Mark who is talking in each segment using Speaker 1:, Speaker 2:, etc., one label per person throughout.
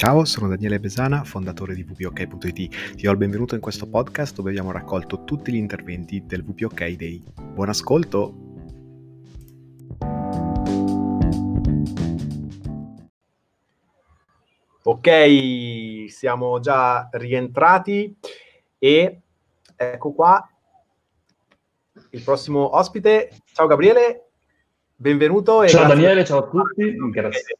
Speaker 1: Ciao, sono Daniele Besana, fondatore di VPOK.it. Ti do il benvenuto in questo podcast dove abbiamo raccolto tutti gli interventi del VPOK Day. Buon ascolto!
Speaker 2: Ok, siamo già rientrati e ecco qua il prossimo ospite. Ciao Gabriele, benvenuto.
Speaker 3: ciao Daniele, ciao a tutti. Grazie.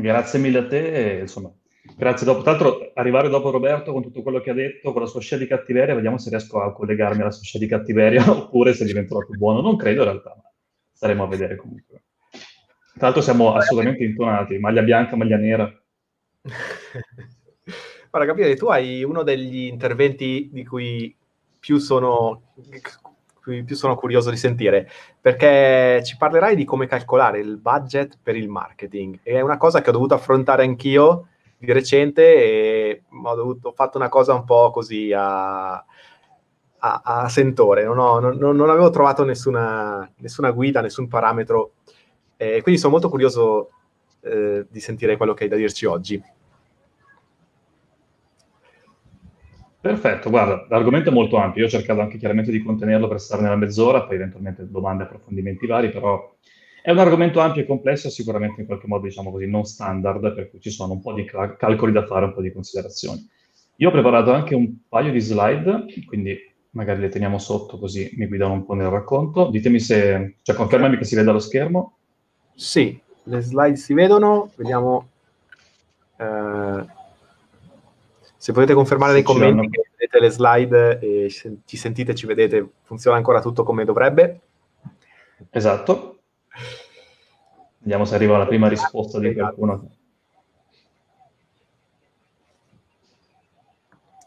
Speaker 3: Grazie mille a te. Insomma, grazie dopo. Tra l'altro, arrivare dopo Roberto con tutto quello che ha detto, con la sua scia di cattiveria, vediamo se riesco a collegarmi alla sua scia di cattiveria oppure se diventerò più buono. Non credo in realtà, ma staremo a vedere comunque. Tra l'altro siamo assolutamente intonati, maglia bianca, maglia nera.
Speaker 2: Guarda, capire, tu hai uno degli interventi di cui più sono, più sono curioso di sentire, perché ci parlerai di come calcolare il budget per il marketing. È una cosa che ho dovuto affrontare anch'io di recente e ho, dovuto, ho fatto una cosa un po' così a, a, a sentore, non, ho, non, non, avevo trovato nessuna, nessuna guida, nessun parametro, eh, quindi sono molto curioso eh, di sentire quello che hai da dirci oggi.
Speaker 3: Perfetto, guarda, l'argomento è molto ampio, io ho cercato anche chiaramente di contenerlo per stare nella mezz'ora, poi eventualmente domande approfondimenti vari, però è un argomento ampio e complesso, sicuramente in qualche modo, diciamo così, non standard, per cui ci sono un po' di cal- calcoli da fare, un po' di considerazioni. Io ho preparato anche un paio di slide, quindi magari le teniamo sotto così mi guidano un po' nel racconto. Ditemi se, cioè confermami che si vede lo schermo.
Speaker 2: Sì, le slide si vedono, vediamo... Eh se potete confermare nei commenti che vedete le slide e ci sentite, ci vedete, funziona ancora tutto come dovrebbe.
Speaker 3: Esatto. Vediamo se arriva la prima risposta di qualcuno.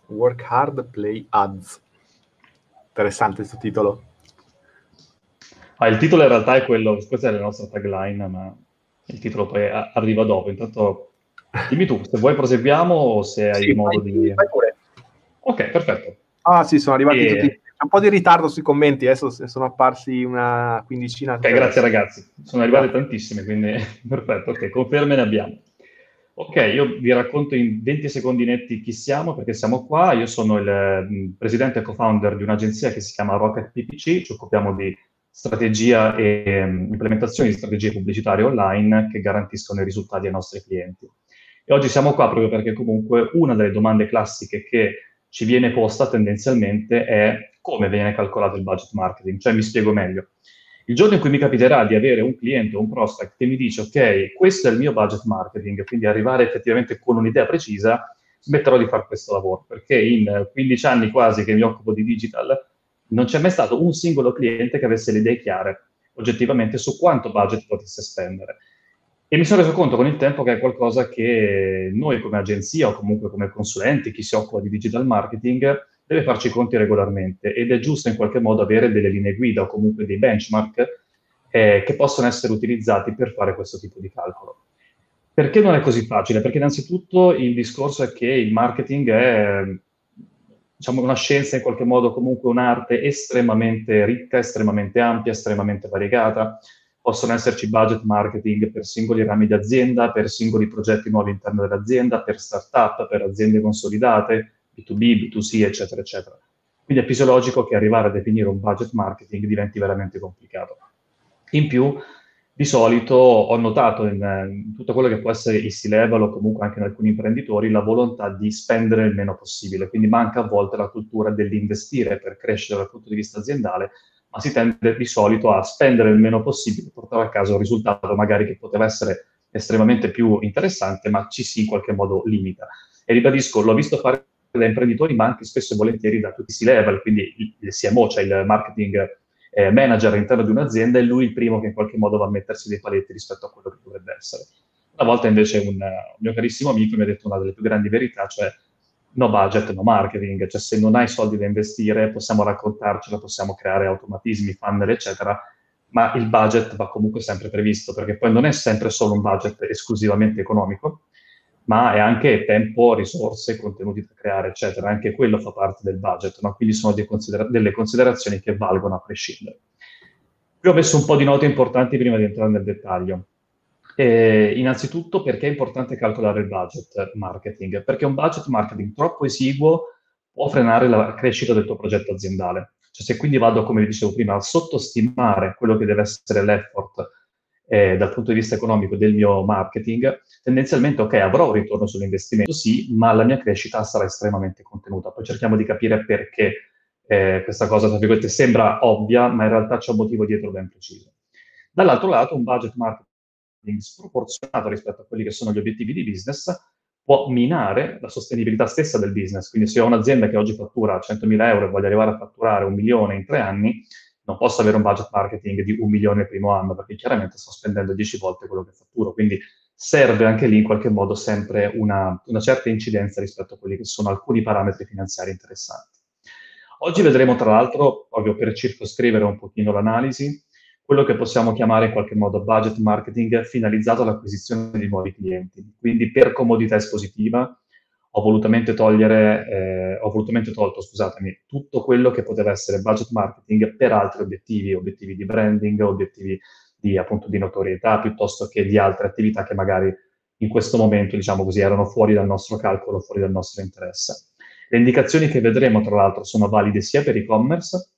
Speaker 2: Work hard, play ads. Interessante questo titolo.
Speaker 3: Ah, il titolo in realtà è quello, questa è la nostra tagline, ma il titolo poi arriva dopo. Intanto Dimmi tu, se vuoi proseguiamo o se hai sì, modo vai, di... Vai pure. Ok, perfetto.
Speaker 2: Ah sì, sono arrivati e... tutti... C'è un po' di ritardo sui commenti, adesso sono apparsi una quindicina.
Speaker 3: Ok, grazie ragazzi. Sono arrivate tantissime, quindi perfetto. Ok, conferme ne abbiamo. Ok, io vi racconto in 20 secondi netti chi siamo, perché siamo qua. Io sono il mm, presidente e co-founder di un'agenzia che si chiama Rocket PPC, ci occupiamo di strategia e um, implementazione di strategie pubblicitarie online che garantiscono i risultati ai nostri clienti. E oggi siamo qua proprio perché comunque una delle domande classiche che ci viene posta tendenzialmente è come viene calcolato il budget marketing, cioè mi spiego meglio. Il giorno in cui mi capiterà di avere un cliente o un prospect che mi dice ok, questo è il mio budget marketing, quindi arrivare effettivamente con un'idea precisa, smetterò di fare questo lavoro, perché in 15 anni quasi che mi occupo di digital non c'è mai stato un singolo cliente che avesse le idee chiare oggettivamente su quanto budget potesse spendere. E mi sono reso conto con il tempo che è qualcosa che noi come agenzia o comunque come consulenti, chi si occupa di digital marketing, deve farci conti regolarmente ed è giusto in qualche modo avere delle linee guida o comunque dei benchmark eh, che possono essere utilizzati per fare questo tipo di calcolo. Perché non è così facile? Perché innanzitutto il discorso è che il marketing è diciamo, una scienza in qualche modo comunque un'arte estremamente ricca, estremamente ampia, estremamente variegata possono esserci budget marketing per singoli rami di azienda, per singoli progetti nuovi all'interno dell'azienda, per start-up, per aziende consolidate, B2B, B2C, eccetera, eccetera. Quindi è fisiologico che arrivare a definire un budget marketing diventi veramente complicato. In più, di solito ho notato in, in tutto quello che può essere il C-level o comunque anche in alcuni imprenditori la volontà di spendere il meno possibile, quindi manca a volte la cultura dell'investire per crescere dal punto di vista aziendale ma si tende di solito a spendere il meno possibile e portare a casa un risultato magari che poteva essere estremamente più interessante, ma ci si in qualche modo limita. E ribadisco, l'ho visto fare da imprenditori, ma anche spesso e volentieri da tutti i C-level, quindi il CMO, cioè il marketing eh, manager all'interno di un'azienda, è lui il primo che in qualche modo va a mettersi dei paletti rispetto a quello che dovrebbe essere. Una volta invece un, un mio carissimo amico mi ha detto una delle più grandi verità, cioè no budget, no marketing, cioè se non hai soldi da investire possiamo raccontarcela, possiamo creare automatismi, funnel, eccetera, ma il budget va comunque sempre previsto, perché poi non è sempre solo un budget esclusivamente economico, ma è anche tempo, risorse, contenuti da creare, eccetera. Anche quello fa parte del budget, no? quindi sono considera- delle considerazioni che valgono a prescindere. Qui ho messo un po' di note importanti prima di entrare nel dettaglio. Eh, innanzitutto perché è importante calcolare il budget marketing? Perché un budget marketing troppo esiguo può frenare la crescita del tuo progetto aziendale. Cioè, se quindi vado, come vi dicevo prima, a sottostimare quello che deve essere l'effort eh, dal punto di vista economico del mio marketing, tendenzialmente, ok, avrò un ritorno sull'investimento, sì, ma la mia crescita sarà estremamente contenuta. Poi cerchiamo di capire perché eh, questa cosa, tra virgolette, sembra ovvia, ma in realtà c'è un motivo dietro ben preciso. Dall'altro lato, un budget marketing sproporzionato rispetto a quelli che sono gli obiettivi di business può minare la sostenibilità stessa del business. Quindi se ho un'azienda che oggi fattura 100.000 euro e voglio arrivare a fatturare un milione in tre anni, non posso avere un budget marketing di un milione il primo anno, perché chiaramente sto spendendo 10 volte quello che fatturo. Quindi serve anche lì in qualche modo sempre una, una certa incidenza rispetto a quelli che sono alcuni parametri finanziari interessanti. Oggi vedremo tra l'altro, proprio per circoscrivere un pochino l'analisi, quello che possiamo chiamare in qualche modo budget marketing finalizzato all'acquisizione di nuovi clienti. Quindi per comodità espositiva ho volutamente, togliere, eh, ho volutamente tolto scusatemi, tutto quello che poteva essere budget marketing per altri obiettivi, obiettivi di branding, obiettivi di, appunto, di notorietà, piuttosto che di altre attività che magari in questo momento, diciamo così, erano fuori dal nostro calcolo, fuori dal nostro interesse. Le indicazioni che vedremo, tra l'altro, sono valide sia per e-commerce,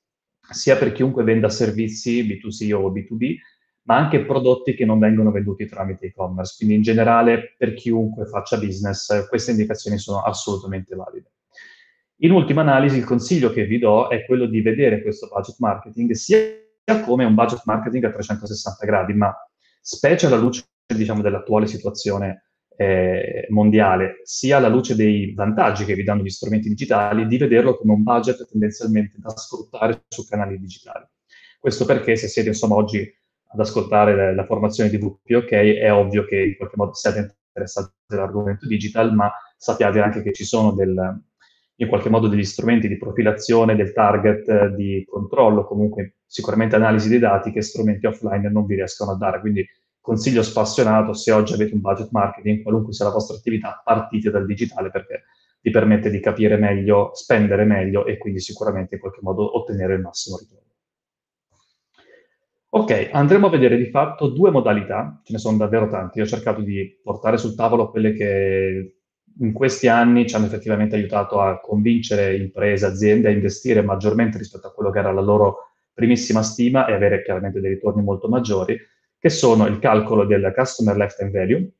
Speaker 3: sia per chiunque venda servizi B2C o B2B, ma anche prodotti che non vengono venduti tramite e-commerce. Quindi in generale per chiunque faccia business queste indicazioni sono assolutamente valide. In ultima analisi il consiglio che vi do è quello di vedere questo budget marketing sia come un budget marketing a 360 gradi, ma specie alla luce diciamo, dell'attuale situazione eh, mondiale, sia alla luce dei vantaggi che vi danno gli strumenti digitali, di vederlo come un budget tendenzialmente da sfruttare su canali digitali. Questo perché se siete insomma oggi ad ascoltare la, la formazione di VPOK, è ovvio che in qualche modo siete interessati all'argomento digital, ma sappiate anche che ci sono del, in qualche modo degli strumenti di profilazione, del target, di controllo, comunque sicuramente analisi dei dati che strumenti offline non vi riescono a dare. Quindi consiglio spassionato, se oggi avete un budget marketing, qualunque sia la vostra attività, partite dal digitale perché vi permette di capire meglio, spendere meglio e quindi sicuramente in qualche modo ottenere il massimo ritorno. Ok, andremo a vedere di fatto due modalità, ce ne sono davvero tanti. Io ho cercato di portare sul tavolo quelle che in questi anni ci hanno effettivamente aiutato a convincere imprese, aziende a investire maggiormente rispetto a quello che era la loro primissima stima e avere chiaramente dei ritorni molto maggiori, che sono il calcolo del Customer Lifetime Value,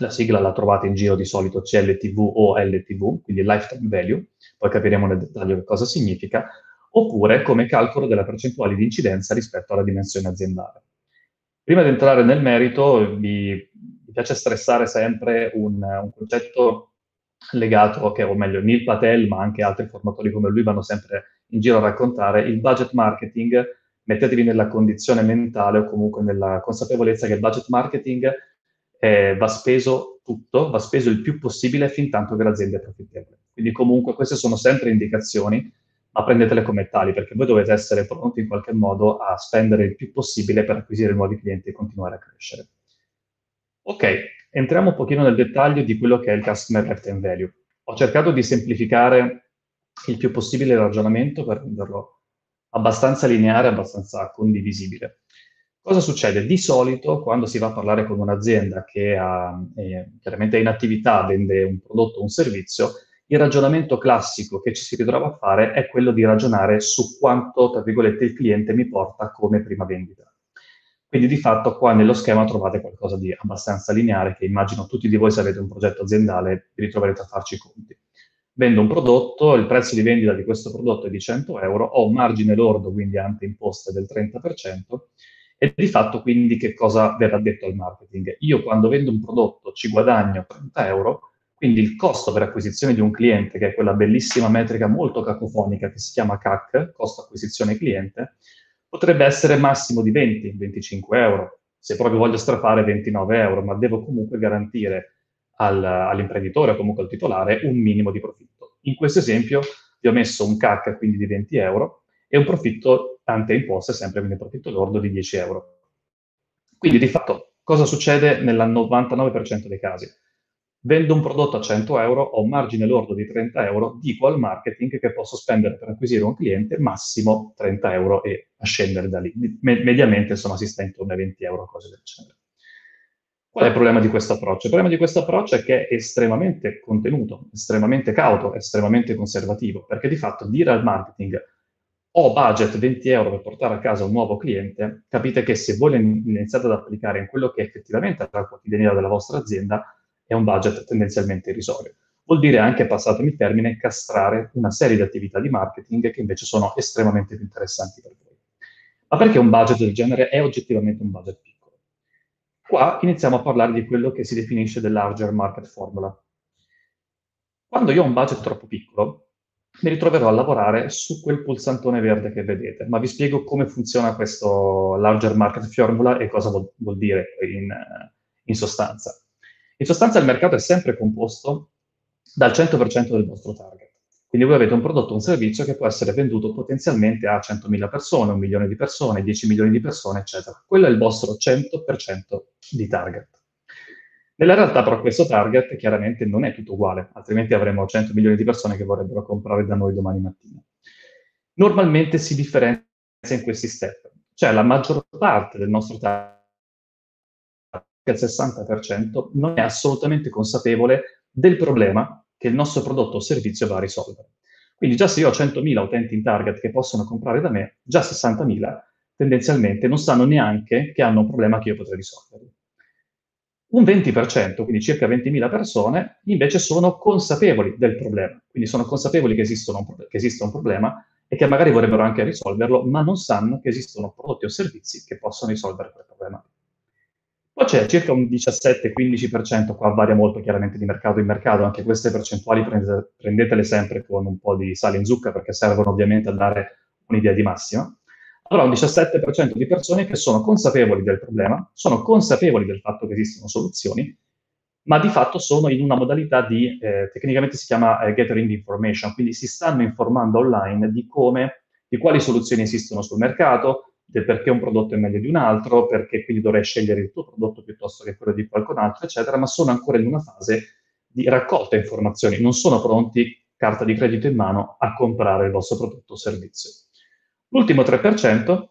Speaker 3: la sigla la trovate in giro di solito CLTV o LTV, quindi Lifetime Value, poi capiremo nel dettaglio che cosa significa, oppure come calcolo della percentuale di incidenza rispetto alla dimensione aziendale. Prima di entrare nel merito, mi piace stressare sempre un, un, concetto legato, che, o meglio, Neil Patel, ma anche altri formatori come lui vanno sempre in giro a raccontare, il budget marketing, mettetevi nella condizione mentale o comunque nella consapevolezza che il budget marketing eh, va speso tutto, va speso il più possibile fin tanto che l'azienda è profittevole. Quindi comunque queste sono sempre indicazioni ma prendetele come tali perché voi dovete essere pronti in qualche modo a spendere il più possibile per acquisire nuovi clienti e continuare a crescere. Ok, entriamo un pochino nel dettaglio di quello che è il Customer Lifetime Value. Ho cercato di semplificare il più possibile il ragionamento per renderlo abbastanza lineare, abbastanza condivisibile. Cosa succede? Di solito quando si va a parlare con un'azienda che ha, eh, chiaramente è in attività, vende un prodotto o un servizio, il ragionamento classico che ci si ritrova a fare è quello di ragionare su quanto, tra virgolette, il cliente mi porta come prima vendita. Quindi di fatto qua nello schema trovate qualcosa di abbastanza lineare che immagino tutti di voi se avete un progetto aziendale vi ritroverete a farci i conti. Vendo un prodotto, il prezzo di vendita di questo prodotto è di 100 euro, ho un margine lordo, quindi anche imposte del 30%, e di fatto quindi che cosa verrà detto al marketing? Io quando vendo un prodotto ci guadagno 30 euro, quindi il costo per acquisizione di un cliente, che è quella bellissima metrica molto cacofonica che si chiama CAC, costo acquisizione cliente, potrebbe essere massimo di 20-25 euro. Se proprio voglio strafare 29 euro, ma devo comunque garantire al, all'imprenditore o comunque al titolare un minimo di profitto. In questo esempio vi ho messo un CAC quindi di 20 euro e un profitto ante imposte, sempre quindi profitto lordo di 10 euro. Quindi di fatto cosa succede nel 99% dei casi? Vendo un prodotto a 100 euro, ho un margine lordo di 30 euro, dico al marketing che posso spendere per acquisire un cliente massimo 30 euro e a scendere da lì. Me- mediamente insomma si sta intorno ai 20 euro, cose del genere. Qual è il problema di questo approccio? Il problema di questo approccio è che è estremamente contenuto, estremamente cauto, estremamente conservativo, perché di fatto dire al marketing ho budget 20 euro per portare a casa un nuovo cliente, capite che se voi iniziate ad applicare in quello che è effettivamente la quotidianità della vostra azienda, è un budget tendenzialmente irrisorio. Vuol dire anche, passatemi il termine, castrare una serie di attività di marketing che invece sono estremamente più interessanti per voi. Ma perché un budget del genere è oggettivamente un budget piccolo? Qua iniziamo a parlare di quello che si definisce the larger market formula. Quando io ho un budget troppo piccolo, mi ritroverò a lavorare su quel pulsantone verde che vedete, ma vi spiego come funziona questo larger market formula e cosa vuol, vuol dire in, in sostanza. In sostanza il mercato è sempre composto dal 100% del vostro target. Quindi voi avete un prodotto un servizio che può essere venduto potenzialmente a 100.000 persone, un milione di persone, 10 milioni di persone, eccetera. Quello è il vostro 100% di target. Nella realtà però questo target chiaramente non è tutto uguale, altrimenti avremo 100 milioni di persone che vorrebbero comprare da noi domani mattina. Normalmente si differenzia in questi step, cioè la maggior parte del nostro target, il 60%, non è assolutamente consapevole del problema che il nostro prodotto o servizio va a risolvere. Quindi già se io ho 100.000 utenti in target che possono comprare da me, già 60.000 tendenzialmente non sanno neanche che hanno un problema che io potrei risolvere. Un 20%, quindi circa 20.000 persone, invece sono consapevoli del problema, quindi sono consapevoli che, un, che esiste un problema e che magari vorrebbero anche risolverlo, ma non sanno che esistono prodotti o servizi che possono risolvere quel problema. Poi c'è circa un 17-15%, qua varia molto chiaramente di mercato in mercato, anche queste percentuali prendete, prendetele sempre con un po' di sale in zucca perché servono ovviamente a dare un'idea di massima. Allora un 17% di persone che sono consapevoli del problema, sono consapevoli del fatto che esistono soluzioni, ma di fatto sono in una modalità di, eh, tecnicamente si chiama eh, gathering information, quindi si stanno informando online di come, di quali soluzioni esistono sul mercato, del perché un prodotto è meglio di un altro, perché quindi dovrei scegliere il tuo prodotto piuttosto che quello di qualcun altro, eccetera, ma sono ancora in una fase di raccolta informazioni, non sono pronti, carta di credito in mano, a comprare il vostro prodotto o servizio. L'ultimo 3%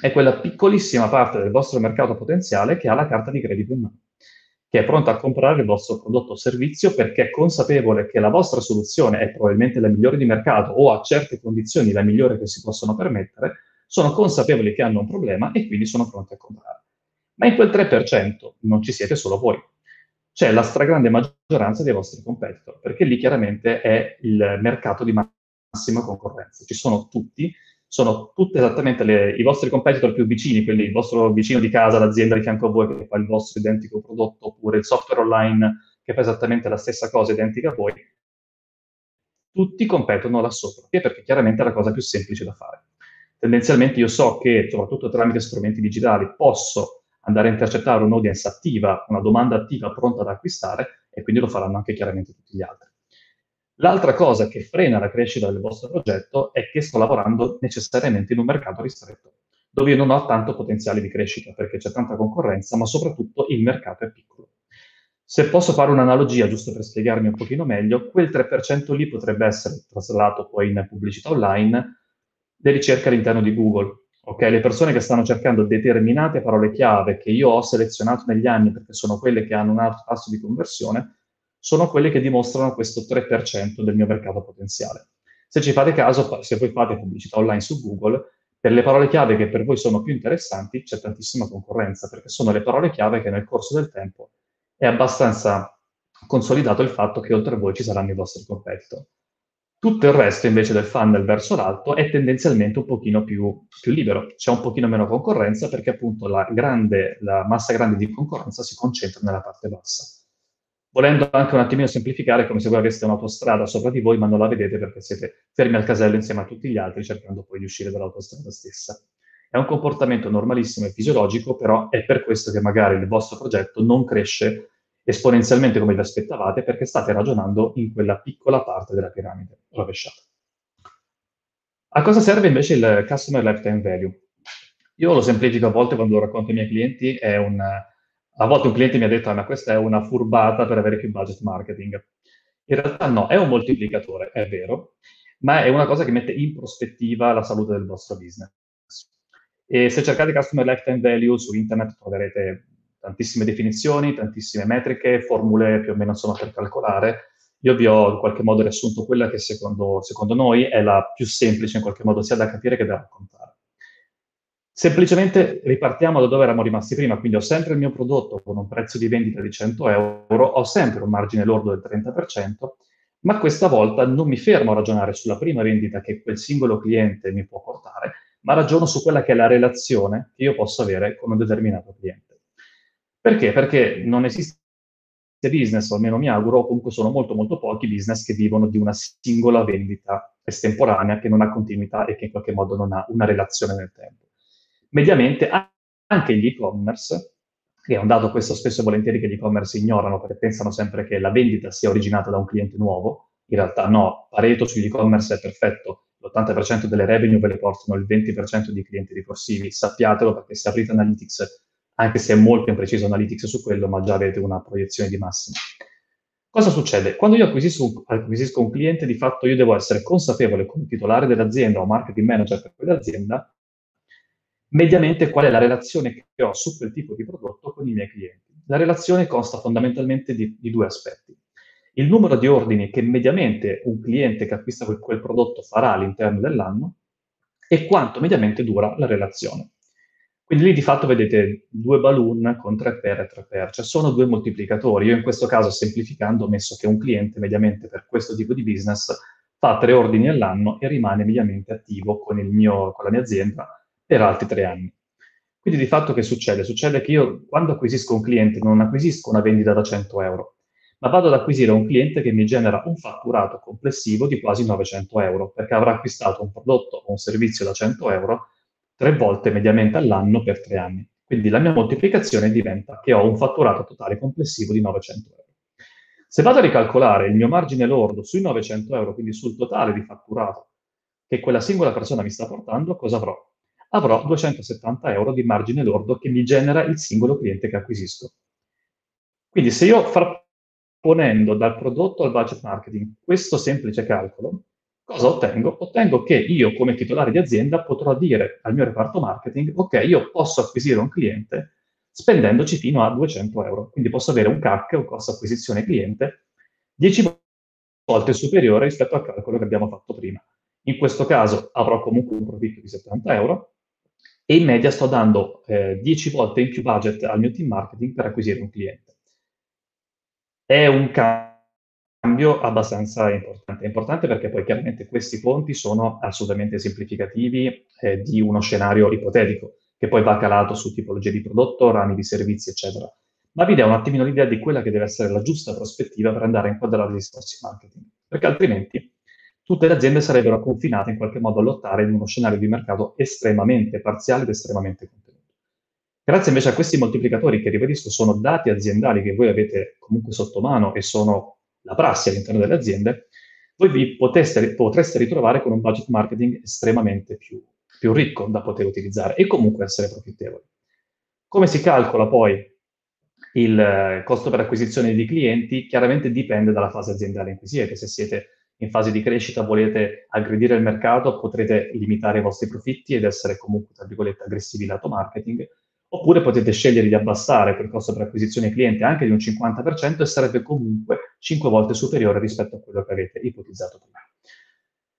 Speaker 3: è quella piccolissima parte del vostro mercato potenziale che ha la carta di credito in mano, che è pronta a comprare il vostro prodotto o servizio perché è consapevole che la vostra soluzione è probabilmente la migliore di mercato o a certe condizioni la migliore che si possono permettere, sono consapevoli che hanno un problema e quindi sono pronti a comprare. Ma in quel 3% non ci siete solo voi. C'è la stragrande maggioranza dei vostri competitor, perché lì chiaramente è il mercato di massima concorrenza. Ci sono tutti, sono tutti esattamente le, i vostri competitor più vicini, quelli, il vostro vicino di casa, l'azienda di fianco a voi che fa il vostro identico prodotto, oppure il software online che fa esattamente la stessa cosa identica a voi, tutti competono là sopra, perché chiaramente è la cosa più semplice da fare tendenzialmente io so che, soprattutto tramite strumenti digitali, posso andare a intercettare un'audience attiva, una domanda attiva pronta ad acquistare e quindi lo faranno anche chiaramente tutti gli altri. L'altra cosa che frena la crescita del vostro progetto è che sto lavorando necessariamente in un mercato ristretto, dove io non ho tanto potenziale di crescita perché c'è tanta concorrenza, ma soprattutto il mercato è piccolo. Se posso fare un'analogia, giusto per spiegarmi un pochino meglio, quel 3% lì potrebbe essere traslato poi in pubblicità online le ricerche all'interno di Google. Okay? Le persone che stanno cercando determinate parole chiave che io ho selezionato negli anni perché sono quelle che hanno un alto tasso di conversione, sono quelle che dimostrano questo 3% del mio mercato potenziale. Se ci fate caso, se voi fate pubblicità online su Google, per le parole chiave che per voi sono più interessanti c'è tantissima concorrenza, perché sono le parole chiave che nel corso del tempo è abbastanza consolidato il fatto che oltre a voi ci saranno i vostri competitor. Tutto il resto invece del funnel verso l'alto è tendenzialmente un pochino più, più libero, c'è un pochino meno concorrenza perché appunto la, grande, la massa grande di concorrenza si concentra nella parte bassa. Volendo anche un attimino semplificare, come se voi aveste un'autostrada sopra di voi, ma non la vedete perché siete fermi al casello insieme a tutti gli altri, cercando poi di uscire dall'autostrada stessa. È un comportamento normalissimo e fisiologico, però è per questo che magari il vostro progetto non cresce esponenzialmente come vi aspettavate perché state ragionando in quella piccola parte della piramide rovesciata. A cosa serve invece il Customer Lifetime Value? Io lo semplifico a volte quando lo racconto ai miei clienti, un, a volte un cliente mi ha detto, ah, ma questa è una furbata per avere più budget marketing. In realtà no, è un moltiplicatore, è vero, ma è una cosa che mette in prospettiva la salute del vostro business. E se cercate Customer Lifetime Value su internet troverete tantissime definizioni, tantissime metriche, formule più o meno insomma per calcolare. Io vi ho in qualche modo riassunto quella che secondo, secondo noi è la più semplice in qualche modo sia da capire che da raccontare. Semplicemente ripartiamo da dove eravamo rimasti prima, quindi ho sempre il mio prodotto con un prezzo di vendita di 100 euro, ho sempre un margine lordo del 30%, ma questa volta non mi fermo a ragionare sulla prima vendita che quel singolo cliente mi può portare, ma ragiono su quella che è la relazione che io posso avere con un determinato cliente. Perché? Perché non esiste business, o almeno mi auguro, comunque sono molto molto pochi business che vivono di una singola vendita estemporanea che non ha continuità e che in qualche modo non ha una relazione nel tempo. Mediamente anche gli e-commerce, che è un dato questo spesso e volentieri che gli e-commerce ignorano perché pensano sempre che la vendita sia originata da un cliente nuovo, in realtà no, Pareto sugli e-commerce è perfetto, l'80% delle revenue ve le portano il 20% di clienti ricorsivi, sappiatelo perché se aprite Analytics, anche se è molto impreciso Analytics su quello, ma già avete una proiezione di massima. Cosa succede? Quando io acquisisco, acquisisco un cliente, di fatto io devo essere consapevole come titolare dell'azienda o marketing manager per quell'azienda, mediamente qual è la relazione che ho su quel tipo di prodotto con i miei clienti. La relazione consta fondamentalmente di, di due aspetti il numero di ordini che mediamente un cliente che acquista quel, quel prodotto farà all'interno dell'anno e quanto mediamente dura la relazione. Quindi lì di fatto vedete due balloon con 3 per e 3 per, cioè sono due moltiplicatori. Io in questo caso, semplificando, ho messo che un cliente mediamente per questo tipo di business fa tre ordini all'anno e rimane mediamente attivo con, mio, con la mia azienda per altri tre anni. Quindi di fatto che succede? Succede che io quando acquisisco un cliente non acquisisco una vendita da 100 euro, ma vado ad acquisire un cliente che mi genera un fatturato complessivo di quasi 900 euro, perché avrà acquistato un prodotto o un servizio da 100 euro tre volte mediamente all'anno per tre anni. Quindi la mia moltiplicazione diventa che ho un fatturato totale complessivo di 900 euro. Se vado a ricalcolare il mio margine lordo sui 900 euro, quindi sul totale di fatturato che quella singola persona mi sta portando, cosa avrò? Avrò 270 euro di margine lordo che mi genera il singolo cliente che acquisisco. Quindi se io fra ponendo dal prodotto al budget marketing questo semplice calcolo, cosa ottengo? Ottengo che io come titolare di azienda potrò dire al mio reparto marketing, ok, io posso acquisire un cliente spendendoci fino a 200 euro, quindi posso avere un CAC, un costo acquisizione cliente, 10 volte superiore rispetto al calcolo che abbiamo fatto prima. In questo caso avrò comunque un profitto di 70 euro e in media sto dando eh, 10 volte in più budget al mio team marketing per acquisire un cliente. È un cambio abbastanza importante. Importante perché poi chiaramente questi conti sono assolutamente semplificativi eh, di uno scenario ipotetico, che poi va calato su tipologie di prodotto, rami di servizi, eccetera. Ma vi dà un attimino l'idea di quella che deve essere la giusta prospettiva per andare a inquadrare gli sforzi marketing, perché altrimenti tutte le aziende sarebbero confinate in qualche modo a lottare in uno scenario di mercato estremamente parziale ed estremamente contenuto. Grazie invece a questi moltiplicatori che, ribadisco, sono dati aziendali che voi avete comunque sotto mano e sono la prassi all'interno delle aziende, voi vi poteste, potreste ritrovare con un budget marketing estremamente più, più ricco da poter utilizzare e comunque essere profittevoli. Come si calcola poi il eh, costo per acquisizione di clienti? Chiaramente dipende dalla fase aziendale in cui siete. Se siete in fase di crescita, volete aggredire il mercato, potrete limitare i vostri profitti ed essere comunque, tra virgolette, aggressivi lato marketing oppure potete scegliere di abbassare quel costo per acquisizione cliente anche di un 50% e sarebbe comunque 5 volte superiore rispetto a quello che avete ipotizzato prima.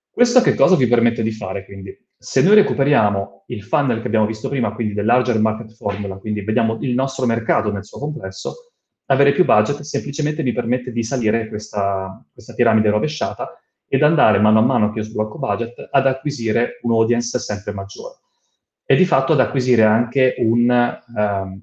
Speaker 3: Questo che cosa vi permette di fare? Quindi, se noi recuperiamo il funnel che abbiamo visto prima, quindi del larger market formula, quindi vediamo il nostro mercato nel suo complesso, avere più budget semplicemente vi permette di salire questa, questa piramide rovesciata ed andare mano a mano che io sblocco budget ad acquisire un audience sempre maggiore e di fatto ad acquisire anche un, um,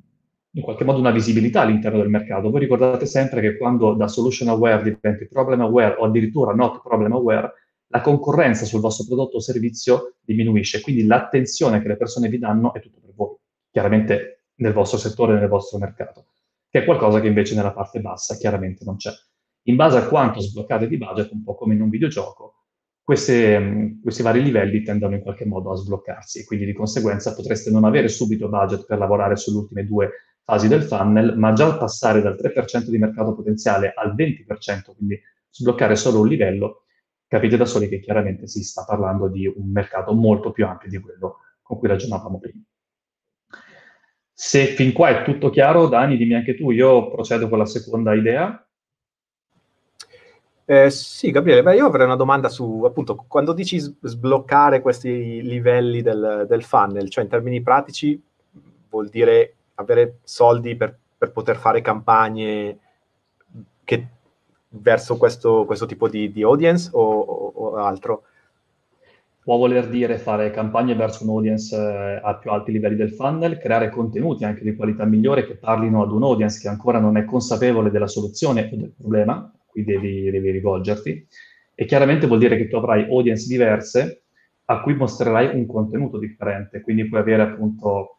Speaker 3: in qualche modo una visibilità all'interno del mercato. Voi ricordate sempre che quando da solution aware diventi problem aware o addirittura not problem aware, la concorrenza sul vostro prodotto o servizio diminuisce, quindi l'attenzione che le persone vi danno è tutto per voi, chiaramente nel vostro settore, nel vostro mercato, che è qualcosa che invece nella parte bassa chiaramente non c'è. In base a quanto sbloccate di budget, un po' come in un videogioco, queste, questi vari livelli tendono in qualche modo a sbloccarsi quindi di conseguenza potreste non avere subito budget per lavorare sulle ultime due fasi del funnel, ma già passare dal 3% di mercato potenziale al 20%, quindi sbloccare solo un livello, capite da soli che chiaramente si sta parlando di un mercato molto più ampio di quello con cui ragionavamo prima. Se fin qua è tutto chiaro, Dani, dimmi anche tu, io procedo con la seconda idea.
Speaker 2: Eh, sì, Gabriele, beh, io avrei una domanda su, appunto, quando dici sbloccare questi livelli del, del funnel, cioè in termini pratici vuol dire avere soldi per, per poter fare campagne che, verso questo, questo, tipo di, di audience o, o, o, altro?
Speaker 3: Può voler dire fare campagne verso un audience eh, a più alti livelli del funnel, creare contenuti anche di qualità migliore che parlino ad un audience che ancora non è consapevole della soluzione o del problema, cui devi, devi rivolgerti. E chiaramente vuol dire che tu avrai audience diverse a cui mostrerai un contenuto differente, quindi puoi avere appunto,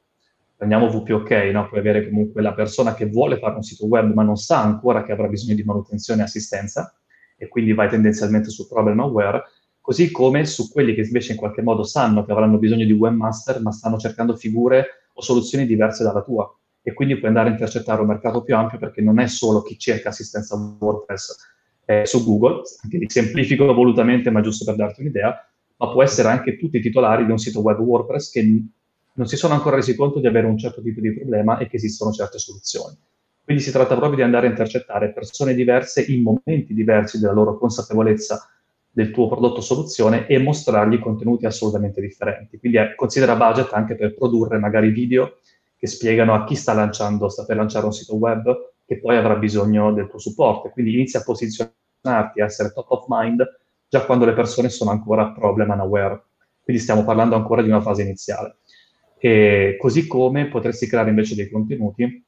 Speaker 3: prendiamo VPOK, no? puoi avere comunque la persona che vuole fare un sito web ma non sa ancora che avrà bisogno di manutenzione e assistenza e quindi vai tendenzialmente su problem aware, così come su quelli che invece in qualche modo sanno che avranno bisogno di webmaster ma stanno cercando figure o soluzioni diverse dalla tua e quindi puoi andare a intercettare un mercato più ampio perché non è solo chi cerca assistenza WordPress eh, su Google, anche semplifico volutamente ma giusto per darti un'idea, ma può essere anche tutti i titolari di un sito web WordPress che non si sono ancora resi conto di avere un certo tipo di problema e che esistono certe soluzioni. Quindi si tratta proprio di andare a intercettare persone diverse in momenti diversi della loro consapevolezza del tuo prodotto soluzione e mostrargli contenuti assolutamente differenti. Quindi eh, considera budget anche per produrre magari video che spiegano a chi sta lanciando, sta per lanciare un sito web, che poi avrà bisogno del tuo supporto. Quindi inizia a posizionarti, a essere top of mind già quando le persone sono ancora problem unaware. Quindi stiamo parlando ancora di una fase iniziale. E così come potresti creare invece dei contenuti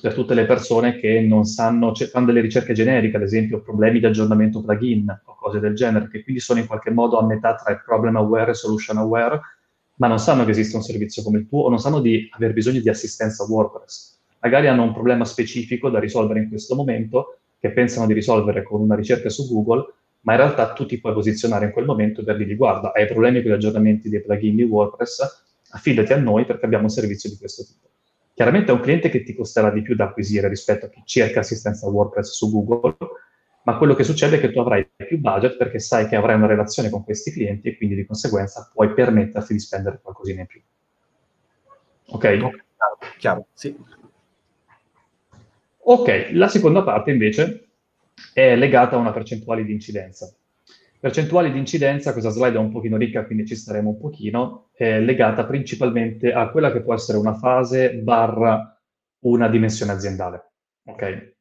Speaker 3: per tutte le persone che non sanno, cioè, fanno delle ricerche generiche, ad esempio problemi di aggiornamento plugin o cose del genere, che quindi sono in qualche modo a metà tra il problem aware e solution aware, ma non sanno che esiste un servizio come il tuo o non sanno di aver bisogno di assistenza WordPress. Magari hanno un problema specifico da risolvere in questo momento, che pensano di risolvere con una ricerca su Google, ma in realtà tu ti puoi posizionare in quel momento per dirgli guarda, hai problemi con gli aggiornamenti dei plugin di WordPress, affidati a noi perché abbiamo un servizio di questo tipo. Chiaramente è un cliente che ti costerà di più da acquisire rispetto a chi cerca assistenza WordPress su Google, ma quello che succede è che tu avrai più budget perché sai che avrai una relazione con questi clienti e quindi di conseguenza puoi permetterti di spendere qualcosina in più. Ok? Chiaro,
Speaker 2: chiaro sì.
Speaker 3: Ok, la seconda parte invece è legata a una percentuale di incidenza. Percentuali di incidenza, questa slide è un pochino ricca, quindi ci staremo un pochino, è legata principalmente a quella che può essere una fase barra una dimensione aziendale. Ok?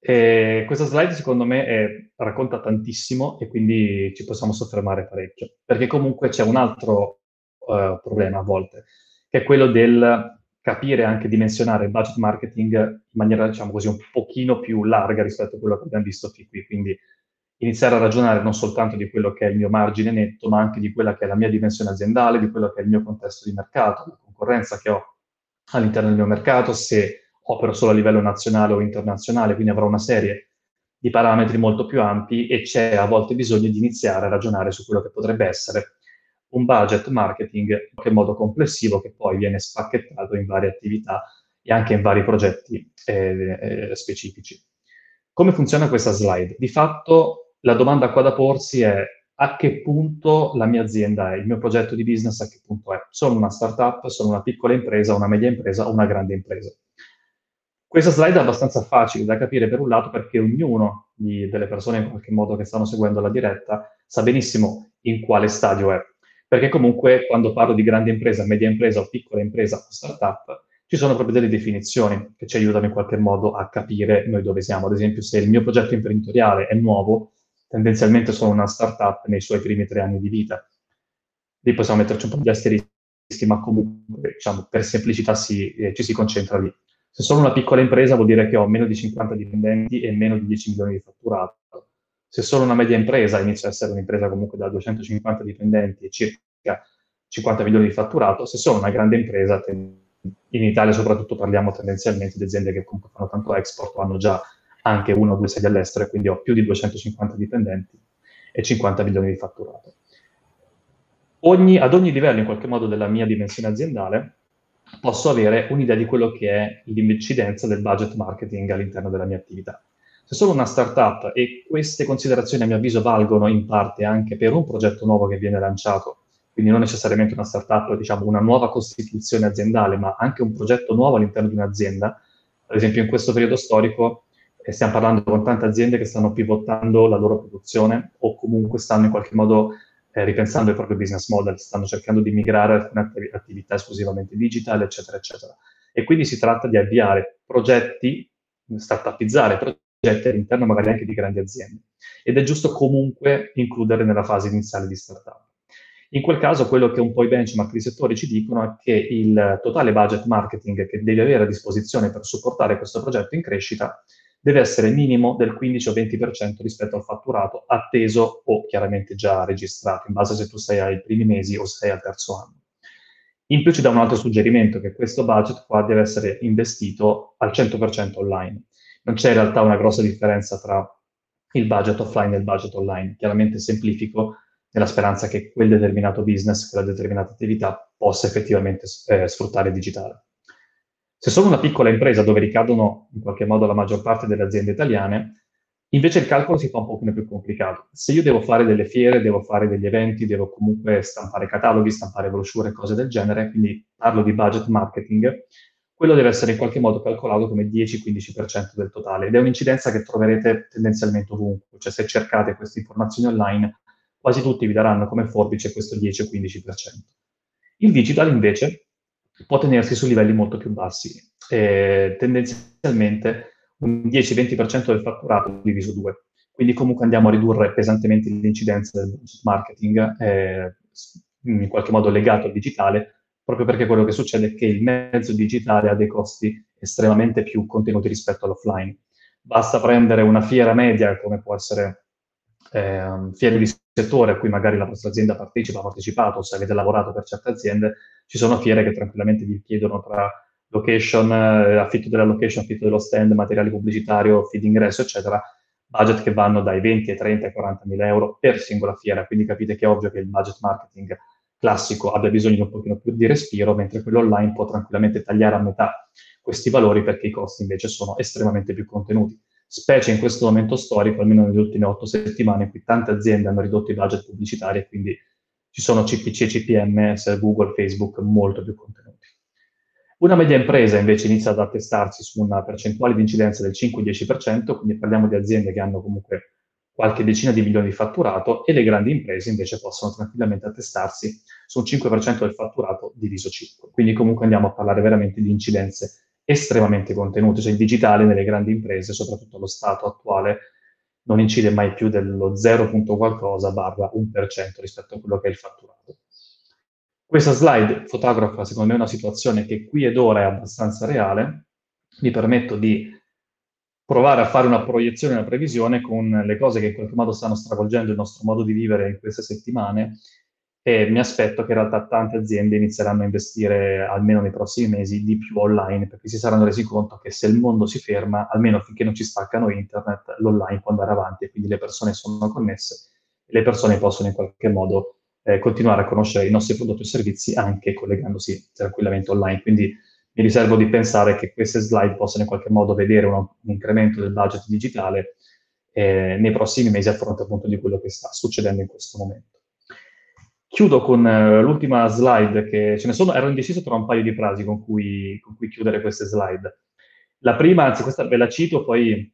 Speaker 3: E questa slide secondo me è, racconta tantissimo e quindi ci possiamo soffermare parecchio, perché comunque c'è un altro uh, problema a volte, che è quello del capire anche dimensionare il budget marketing in maniera, diciamo così, un pochino più larga rispetto a quello che abbiamo visto qui. Quindi iniziare a ragionare non soltanto di quello che è il mio margine netto, ma anche di quella che è la mia dimensione aziendale, di quello che è il mio contesto di mercato, la concorrenza che ho all'interno del mio mercato, se opero solo a livello nazionale o internazionale, quindi avrò una serie di parametri molto più ampi e c'è a volte bisogno di iniziare a ragionare su quello che potrebbe essere un budget marketing in qualche modo complessivo che poi viene spacchettato in varie attività e anche in vari progetti eh, eh, specifici. Come funziona questa slide? Di fatto la domanda qua da porsi è a che punto la mia azienda è, il mio progetto di business a che punto è. Sono una startup, sono una piccola impresa, una media impresa o una grande impresa. Questa slide è abbastanza facile da capire per un lato perché ognuno di, delle persone in qualche modo che stanno seguendo la diretta sa benissimo in quale stadio è. Perché comunque quando parlo di grande impresa, media impresa o piccola impresa o startup, ci sono proprio delle definizioni che ci aiutano in qualche modo a capire noi dove siamo. Ad esempio, se il mio progetto imprenditoriale è nuovo, tendenzialmente sono una startup nei suoi primi tre anni di vita. Lì possiamo metterci un po' di asterischi, ma comunque, diciamo, per semplicità si, eh, ci si concentra lì. Se sono una piccola impresa vuol dire che ho meno di 50 dipendenti e meno di 10 milioni di fatturato. Se sono una media impresa, inizio a essere un'impresa comunque da 250 dipendenti e circa 50 milioni di fatturato. Se sono una grande impresa, in Italia soprattutto parliamo tendenzialmente di aziende che comunque fanno tanto export o hanno già anche uno o due sedi all'estero e quindi ho più di 250 dipendenti e 50 milioni di fatturato. Ogni, ad ogni livello, in qualche modo, della mia dimensione aziendale, posso avere un'idea di quello che è l'incidenza del budget marketing all'interno della mia attività. Se sono una startup e queste considerazioni a mio avviso valgono in parte anche per un progetto nuovo che viene lanciato quindi non necessariamente una startup, diciamo una nuova costituzione aziendale, ma anche un progetto nuovo all'interno di un'azienda. Ad esempio in questo periodo storico eh, stiamo parlando con tante aziende che stanno pivotando la loro produzione o comunque stanno in qualche modo eh, ripensando il proprio business model, stanno cercando di migrare alcune attività esclusivamente digital, eccetera, eccetera. E quindi si tratta di avviare progetti, startupizzare progetti all'interno magari anche di grandi aziende. Ed è giusto comunque includere nella fase iniziale di startup. In quel caso quello che un po' i benchmark di settore ci dicono è che il totale budget marketing che devi avere a disposizione per supportare questo progetto in crescita deve essere minimo del 15 o 20% rispetto al fatturato atteso o chiaramente già registrato, in base a se tu sei ai primi mesi o sei al terzo anno. In più ci dà un altro suggerimento, che questo budget qua deve essere investito al 100% online. Non c'è in realtà una grossa differenza tra il budget offline e il budget online. Chiaramente semplifico nella speranza che quel determinato business, quella determinata attività possa effettivamente eh, sfruttare il digitale. Se sono una piccola impresa dove ricadono in qualche modo la maggior parte delle aziende italiane, invece il calcolo si fa un pochino più complicato. Se io devo fare delle fiere, devo fare degli eventi, devo comunque stampare cataloghi, stampare brochure, cose del genere, quindi parlo di budget marketing, quello deve essere in qualche modo calcolato come 10-15% del totale ed è un'incidenza che troverete tendenzialmente ovunque, cioè se cercate queste informazioni online, quasi tutti vi daranno come forbice questo 10-15%. Il digital invece può tenersi su livelli molto più bassi, eh, tendenzialmente un 10-20% del fatturato diviso 2. Quindi comunque andiamo a ridurre pesantemente l'incidenza del marketing, eh, in qualche modo legato al digitale, proprio perché quello che succede è che il mezzo digitale ha dei costi estremamente più contenuti rispetto all'offline. Basta prendere una fiera media, come può essere eh, fiere di settore a cui magari la vostra azienda partecipa, ha partecipato, se avete lavorato per certe aziende, ci sono fiere che tranquillamente vi chiedono tra location, eh, affitto della location, affitto dello stand, materiale pubblicitario, feed ingresso, eccetera, budget che vanno dai 20 ai 30 ai 40 mila euro per singola fiera, quindi capite che è ovvio che il budget marketing classico abbia bisogno di un pochino più di respiro, mentre quello online può tranquillamente tagliare a metà questi valori perché i costi invece sono estremamente più contenuti specie in questo momento storico, almeno nelle ultime otto settimane, in cui tante aziende hanno ridotto i budget pubblicitari e quindi ci sono CPC e CPM, Google, Facebook, molto più contenuti. Una media impresa invece inizia ad attestarsi su una percentuale di incidenza del 5-10%, quindi parliamo di aziende che hanno comunque qualche decina di milioni di fatturato e le grandi imprese invece possono tranquillamente attestarsi su un 5% del fatturato diviso 5. Quindi comunque andiamo a parlare veramente di incidenze estremamente contenuti, cioè il digitale nelle grandi imprese, soprattutto allo stato attuale, non incide mai più dello 0, qualcosa barra 1% rispetto a quello che è il fatturato. Questa slide fotografa secondo me una situazione che qui ed ora è abbastanza reale, mi permetto di provare a fare una proiezione, una previsione con le cose che in qualche modo stanno stravolgendo il nostro modo di vivere in queste settimane e mi aspetto che in realtà tante aziende inizieranno a investire almeno nei prossimi mesi di più online perché si saranno resi conto che se il mondo si ferma, almeno finché non ci staccano internet, l'online può andare avanti e quindi le persone sono connesse e le persone possono in qualche modo eh, continuare a conoscere i nostri prodotti e servizi anche collegandosi tranquillamente online. Quindi mi riservo di pensare che queste slide possano in qualche modo vedere un, un incremento del budget digitale eh, nei prossimi mesi a fronte appunto di quello che sta succedendo in questo momento. Chiudo con uh, l'ultima slide, che ce ne sono, ero indeciso tra un paio di frasi con cui, con cui chiudere queste slide. La prima, anzi questa ve la cito, poi,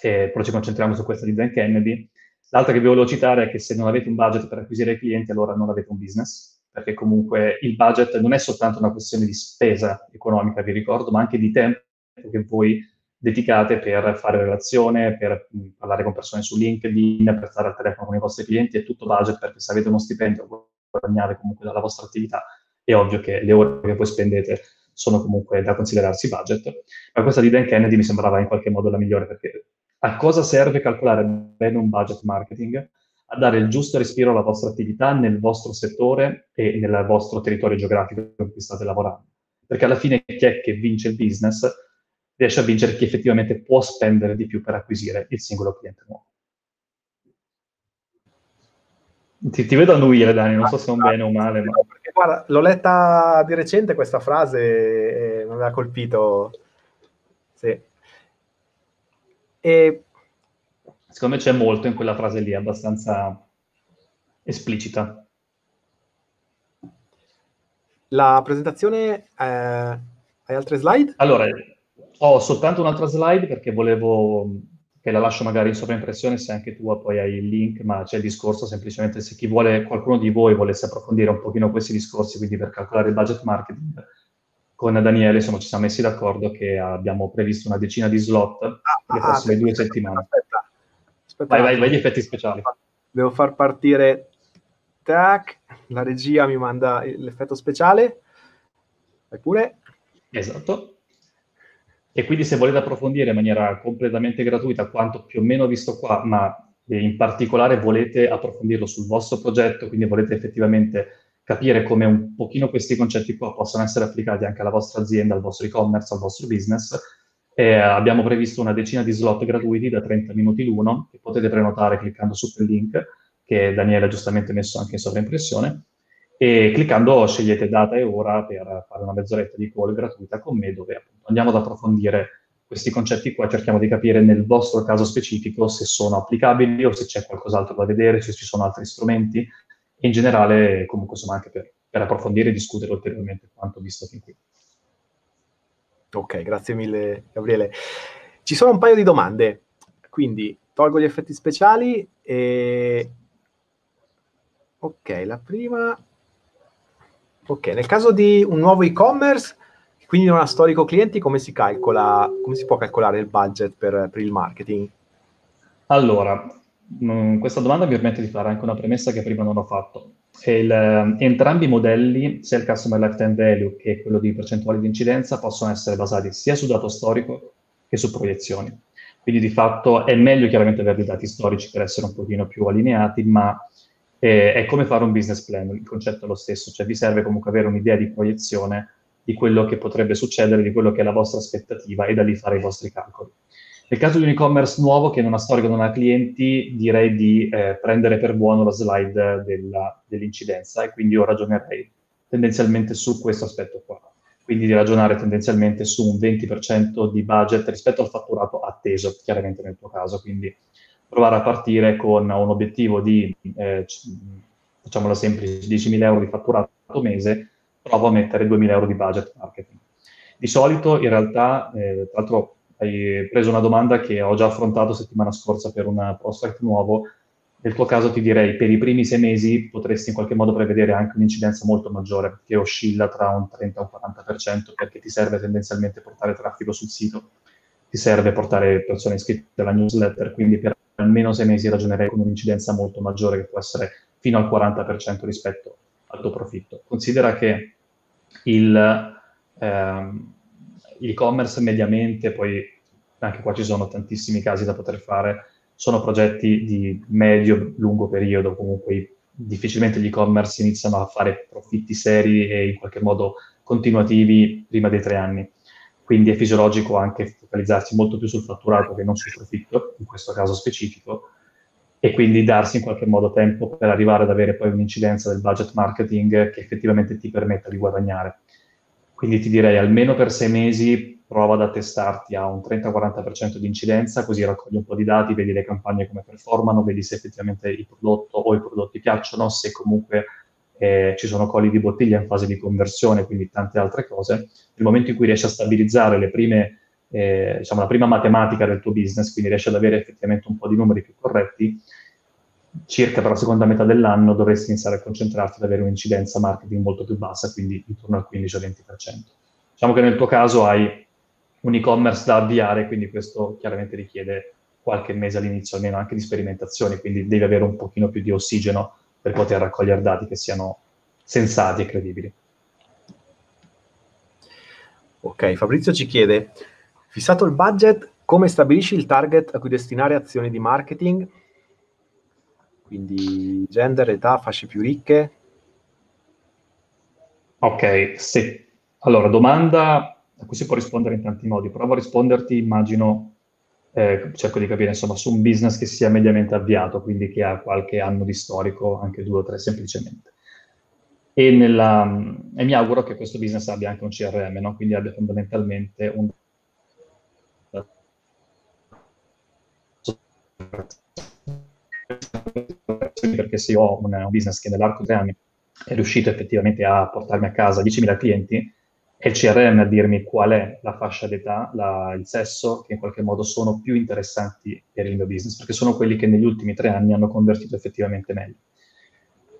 Speaker 3: eh, poi ci concentriamo su questa di Dan Kennedy. L'altra che vi volevo citare è che se non avete un budget per acquisire clienti, allora non avete un business, perché comunque il budget non è soltanto una questione di spesa economica, vi ricordo, ma anche di tempo che voi dedicate per fare relazione, per mh, parlare con persone su LinkedIn, per stare al telefono con i vostri clienti, è tutto budget perché se avete uno stipendio guadagnare comunque dalla vostra attività, è ovvio che le ore che voi spendete sono comunque da considerarsi budget. Ma questa di Dan Kennedy mi sembrava in qualche modo la migliore perché a cosa serve calcolare bene un budget marketing? A dare il giusto respiro alla vostra attività nel vostro settore e nel vostro territorio geografico in cui state lavorando. Perché alla fine chi è che vince il business riesce a vincere chi effettivamente può spendere di più per acquisire il singolo cliente nuovo. Ti, ti vedo annuire, Dani, non so se è un bene o male. Ma...
Speaker 2: Guarda, l'ho letta di recente questa frase e mi ha colpito. Sì. E...
Speaker 3: Secondo me c'è molto in quella frase lì, abbastanza esplicita.
Speaker 2: la presentazione, eh, hai altre slide?
Speaker 3: Allora, ho soltanto un'altra slide perché volevo che la lascio magari in sovraimpressione se anche tu poi hai il link, ma c'è il discorso semplicemente se chi vuole, qualcuno di voi volesse approfondire un pochino questi discorsi, quindi per calcolare il budget marketing, con Daniele insomma, ci siamo messi d'accordo che abbiamo previsto una decina di slot ah, le prossime ah, due aspetta, settimane. Aspetta, aspetta, vai, vai, vai, gli effetti speciali.
Speaker 2: Devo far partire, tac, la regia mi manda l'effetto speciale, vai pure.
Speaker 3: Esatto. E quindi se volete approfondire in maniera completamente gratuita quanto più o meno visto qua, ma in particolare volete approfondirlo sul vostro progetto, quindi volete effettivamente capire come un pochino questi concetti qua possono essere applicati anche alla vostra azienda, al vostro e-commerce, al vostro business, eh, abbiamo previsto una decina di slot gratuiti da 30 minuti l'uno, che potete prenotare cliccando su quel link, che Daniele ha giustamente messo anche in sovraimpressione, e cliccando scegliete data e ora per fare una mezz'oretta di call gratuita con me dove appunto, andiamo ad approfondire questi concetti qua, cerchiamo di capire nel vostro caso specifico se sono applicabili o se c'è qualcos'altro da vedere, se ci sono altri strumenti in generale comunque insomma anche per, per approfondire e discutere ulteriormente quanto visto fin qui.
Speaker 2: Ok, grazie mille Gabriele. Ci sono un paio di domande, quindi tolgo gli effetti speciali e... Ok, la prima Ok, nel caso di un nuovo e-commerce, quindi non ha storico clienti, come si calcola, come si può calcolare il budget per, per il marketing?
Speaker 3: Allora, mh, mm, questa domanda mi permette di fare anche una premessa che prima non ho fatto. Il, eh, entrambi i modelli, sia il Customer Lifetime Value che quello di percentuale di incidenza, possono essere basati sia su dato storico che su proiezioni. Quindi di fatto è meglio chiaramente avere dei dati storici per essere un pochino più allineati, ma eh, è come fare un business plan, il concetto è lo stesso, cioè vi serve comunque avere un'idea di proiezione di quello che potrebbe succedere, di quello che è la vostra aspettativa e da lì fare i vostri calcoli. Nel caso di un e-commerce nuovo che non ha storico, non ha clienti, direi di eh, prendere per buono la slide della, dell'incidenza e quindi io ragionerei tendenzialmente su questo aspetto qua. Quindi di ragionare tendenzialmente su un 20% di budget rispetto al fatturato atteso, chiaramente nel tuo caso, quindi provare a partire con un obiettivo di, eh, facciamola semplice, 10.000 euro di fatturato mese, provo a mettere 2.000 euro di budget marketing. Di solito, in realtà, eh, tra l'altro hai preso una domanda che ho già affrontato settimana scorsa per un prospect nuovo, nel tuo caso ti direi per i primi sei mesi potresti in qualche modo prevedere anche un'incidenza molto maggiore, che oscilla tra un 30 e un 40%, perché ti serve tendenzialmente portare traffico sul sito, ti serve portare persone iscritte alla newsletter, quindi per almeno sei mesi ragionerei con un'incidenza molto maggiore che può essere fino al 40% rispetto al tuo profitto. Considera che il ehm, e-commerce mediamente, poi anche qua ci sono tantissimi casi da poter fare, sono progetti di medio-lungo periodo, comunque difficilmente gli e-commerce iniziano a fare profitti seri e in qualche modo continuativi prima dei tre anni. Quindi è fisiologico anche focalizzarsi molto più sul fatturato che non sul profitto, in questo caso specifico, e quindi darsi in qualche modo tempo per arrivare ad avere poi un'incidenza del budget marketing che effettivamente ti permetta di guadagnare. Quindi ti direi almeno per sei mesi prova ad attestarti a un 30-40% di incidenza, così raccogli un po' di dati, vedi le campagne come performano, vedi se effettivamente il prodotto o i prodotti piacciono, se comunque eh, ci sono colli di bottiglia in fase di conversione, quindi tante altre cose. Nel momento in cui riesci a stabilizzare le prime, eh, diciamo, la prima matematica del tuo business, quindi riesci ad avere effettivamente un po' di numeri più corretti, circa per la seconda metà dell'anno dovresti iniziare a concentrarti ad avere un'incidenza marketing molto più bassa, quindi intorno al 15-20%. Diciamo che nel tuo caso hai un e-commerce da avviare, quindi questo chiaramente richiede qualche mese all'inizio almeno anche di sperimentazione, quindi devi avere un pochino più di ossigeno per poter raccogliere dati che siano sensati e credibili.
Speaker 2: Ok, Fabrizio ci chiede, fissato il budget, come stabilisci il target a cui destinare azioni di marketing? Quindi gender, età, fasce più ricche?
Speaker 3: Ok, sì. Allora, domanda a cui si può rispondere in tanti modi. Provo a risponderti, immagino, eh, cerco di capire, insomma, su un business che sia mediamente avviato, quindi che ha qualche anno di storico, anche due o tre semplicemente. E, nella, e mi auguro che questo business abbia anche un CRM, no? quindi abbia fondamentalmente un perché se io ho un, business che nell'arco di tre anni è riuscito effettivamente a portarmi a casa 10.000 clienti, è il CRM a dirmi qual è la fascia d'età, la, il sesso, che in qualche modo sono più interessanti per il mio business, perché sono quelli che negli ultimi tre anni hanno convertito effettivamente meglio.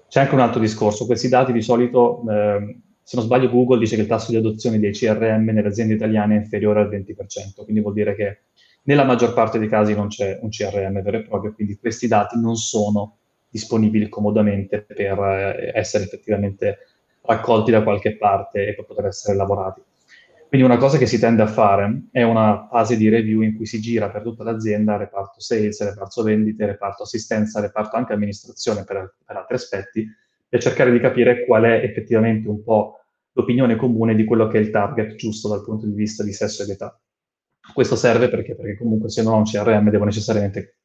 Speaker 3: C'è anche un altro discorso, questi dati di solito, eh, se non sbaglio Google dice che il tasso di adozione dei CRM nelle aziende italiane è inferiore al 20%, quindi vuol dire che nella maggior parte dei casi non c'è un CRM vero e proprio, quindi questi dati non sono disponibili comodamente per eh, essere effettivamente raccolti da qualche parte e per poter essere lavorati. Quindi una cosa che si tende a fare è una fase di review in cui si gira per tutta l'azienda, reparto sales, reparto vendite, reparto assistenza, reparto anche amministrazione per, per altri aspetti, per cercare di capire qual è effettivamente un po' l'opinione comune di quello che è il target giusto dal punto di vista di sesso ed età. Questo serve perché, perché comunque se non ho un CRM devo necessariamente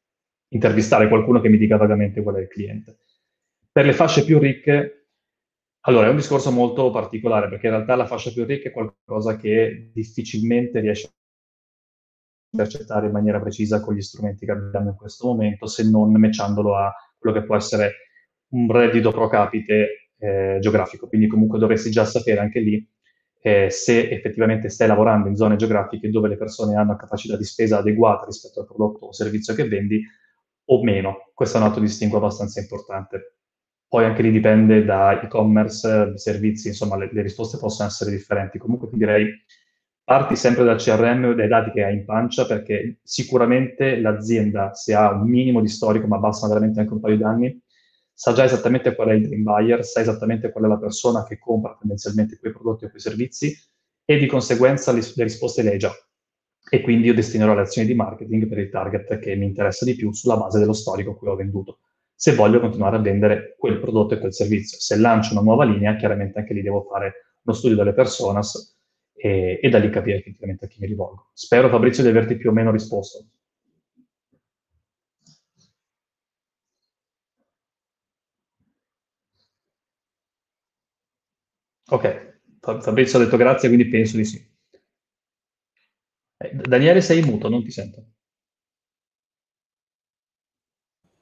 Speaker 3: intervistare qualcuno che mi dica vagamente qual è il cliente. Per le fasce più ricche, allora è un discorso molto particolare perché in realtà la fascia più ricca è qualcosa che difficilmente riesce a intercettare in maniera precisa con gli strumenti che abbiamo in questo momento, se non matchandolo a quello che può essere un reddito pro capite eh, geografico. Quindi comunque dovresti già sapere anche lì eh, se effettivamente stai lavorando in zone geografiche dove le persone hanno capacità di spesa adeguata rispetto al prodotto o servizio che vendi o meno. Questo è un altro distinguo abbastanza importante. Poi anche lì dipende da e-commerce, servizi, insomma le, le risposte possono essere differenti. Comunque ti direi parti sempre dal CRM dai dati che hai in pancia perché sicuramente l'azienda se ha un minimo di storico ma bastano veramente anche un paio di anni sa già esattamente qual è il dream buyer, sa esattamente qual è la persona che compra tendenzialmente quei prodotti o quei servizi e di conseguenza le, le risposte le hai già. E quindi io destinerò le azioni di marketing per il target che mi interessa di più sulla base dello storico cui ho venduto. Se voglio continuare a vendere quel prodotto e quel servizio. Se lancio una nuova linea, chiaramente anche lì devo fare uno studio delle personas e, e da lì capire effettivamente a chi mi rivolgo. Spero Fabrizio di averti più o meno risposto. Ok, Fabrizio ha detto grazie, quindi penso di sì. Eh, Daniele, sei muto, non ti sento.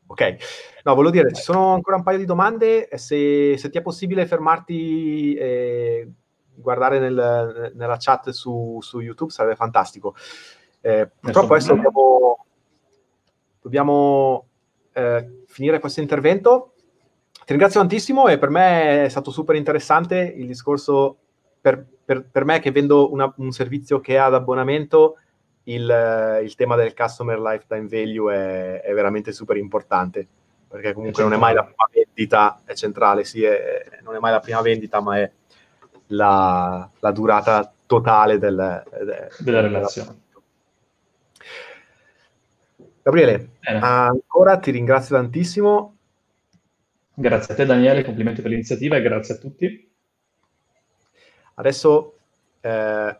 Speaker 2: Ok, no, volevo dire, ci sono ancora un paio di domande, se, se ti è possibile fermarti e guardare nel, nella chat su, su, YouTube sarebbe fantastico. Eh, purtroppo adesso dobbiamo, dobbiamo eh, finire questo intervento. Ti ringrazio tantissimo e per me è stato super interessante il discorso, per, per, per me che vendo una, un servizio che ha ad abbonamento, il, il, tema del customer lifetime value è, è veramente super importante, perché comunque non è mai la prima vendita, è centrale, sì, è, non è mai la prima vendita, ma è la, la durata totale del,
Speaker 3: de, della relazione.
Speaker 2: Gabriele, Bene. ancora ti ringrazio tantissimo
Speaker 3: Grazie a te Daniele, complimenti per l'iniziativa e grazie a tutti.
Speaker 2: Adesso eh,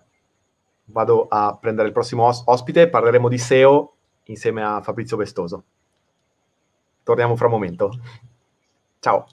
Speaker 2: vado a prendere il prossimo os- ospite, parleremo di SEO insieme a Fabrizio Vestoso. Torniamo fra un momento. Ciao.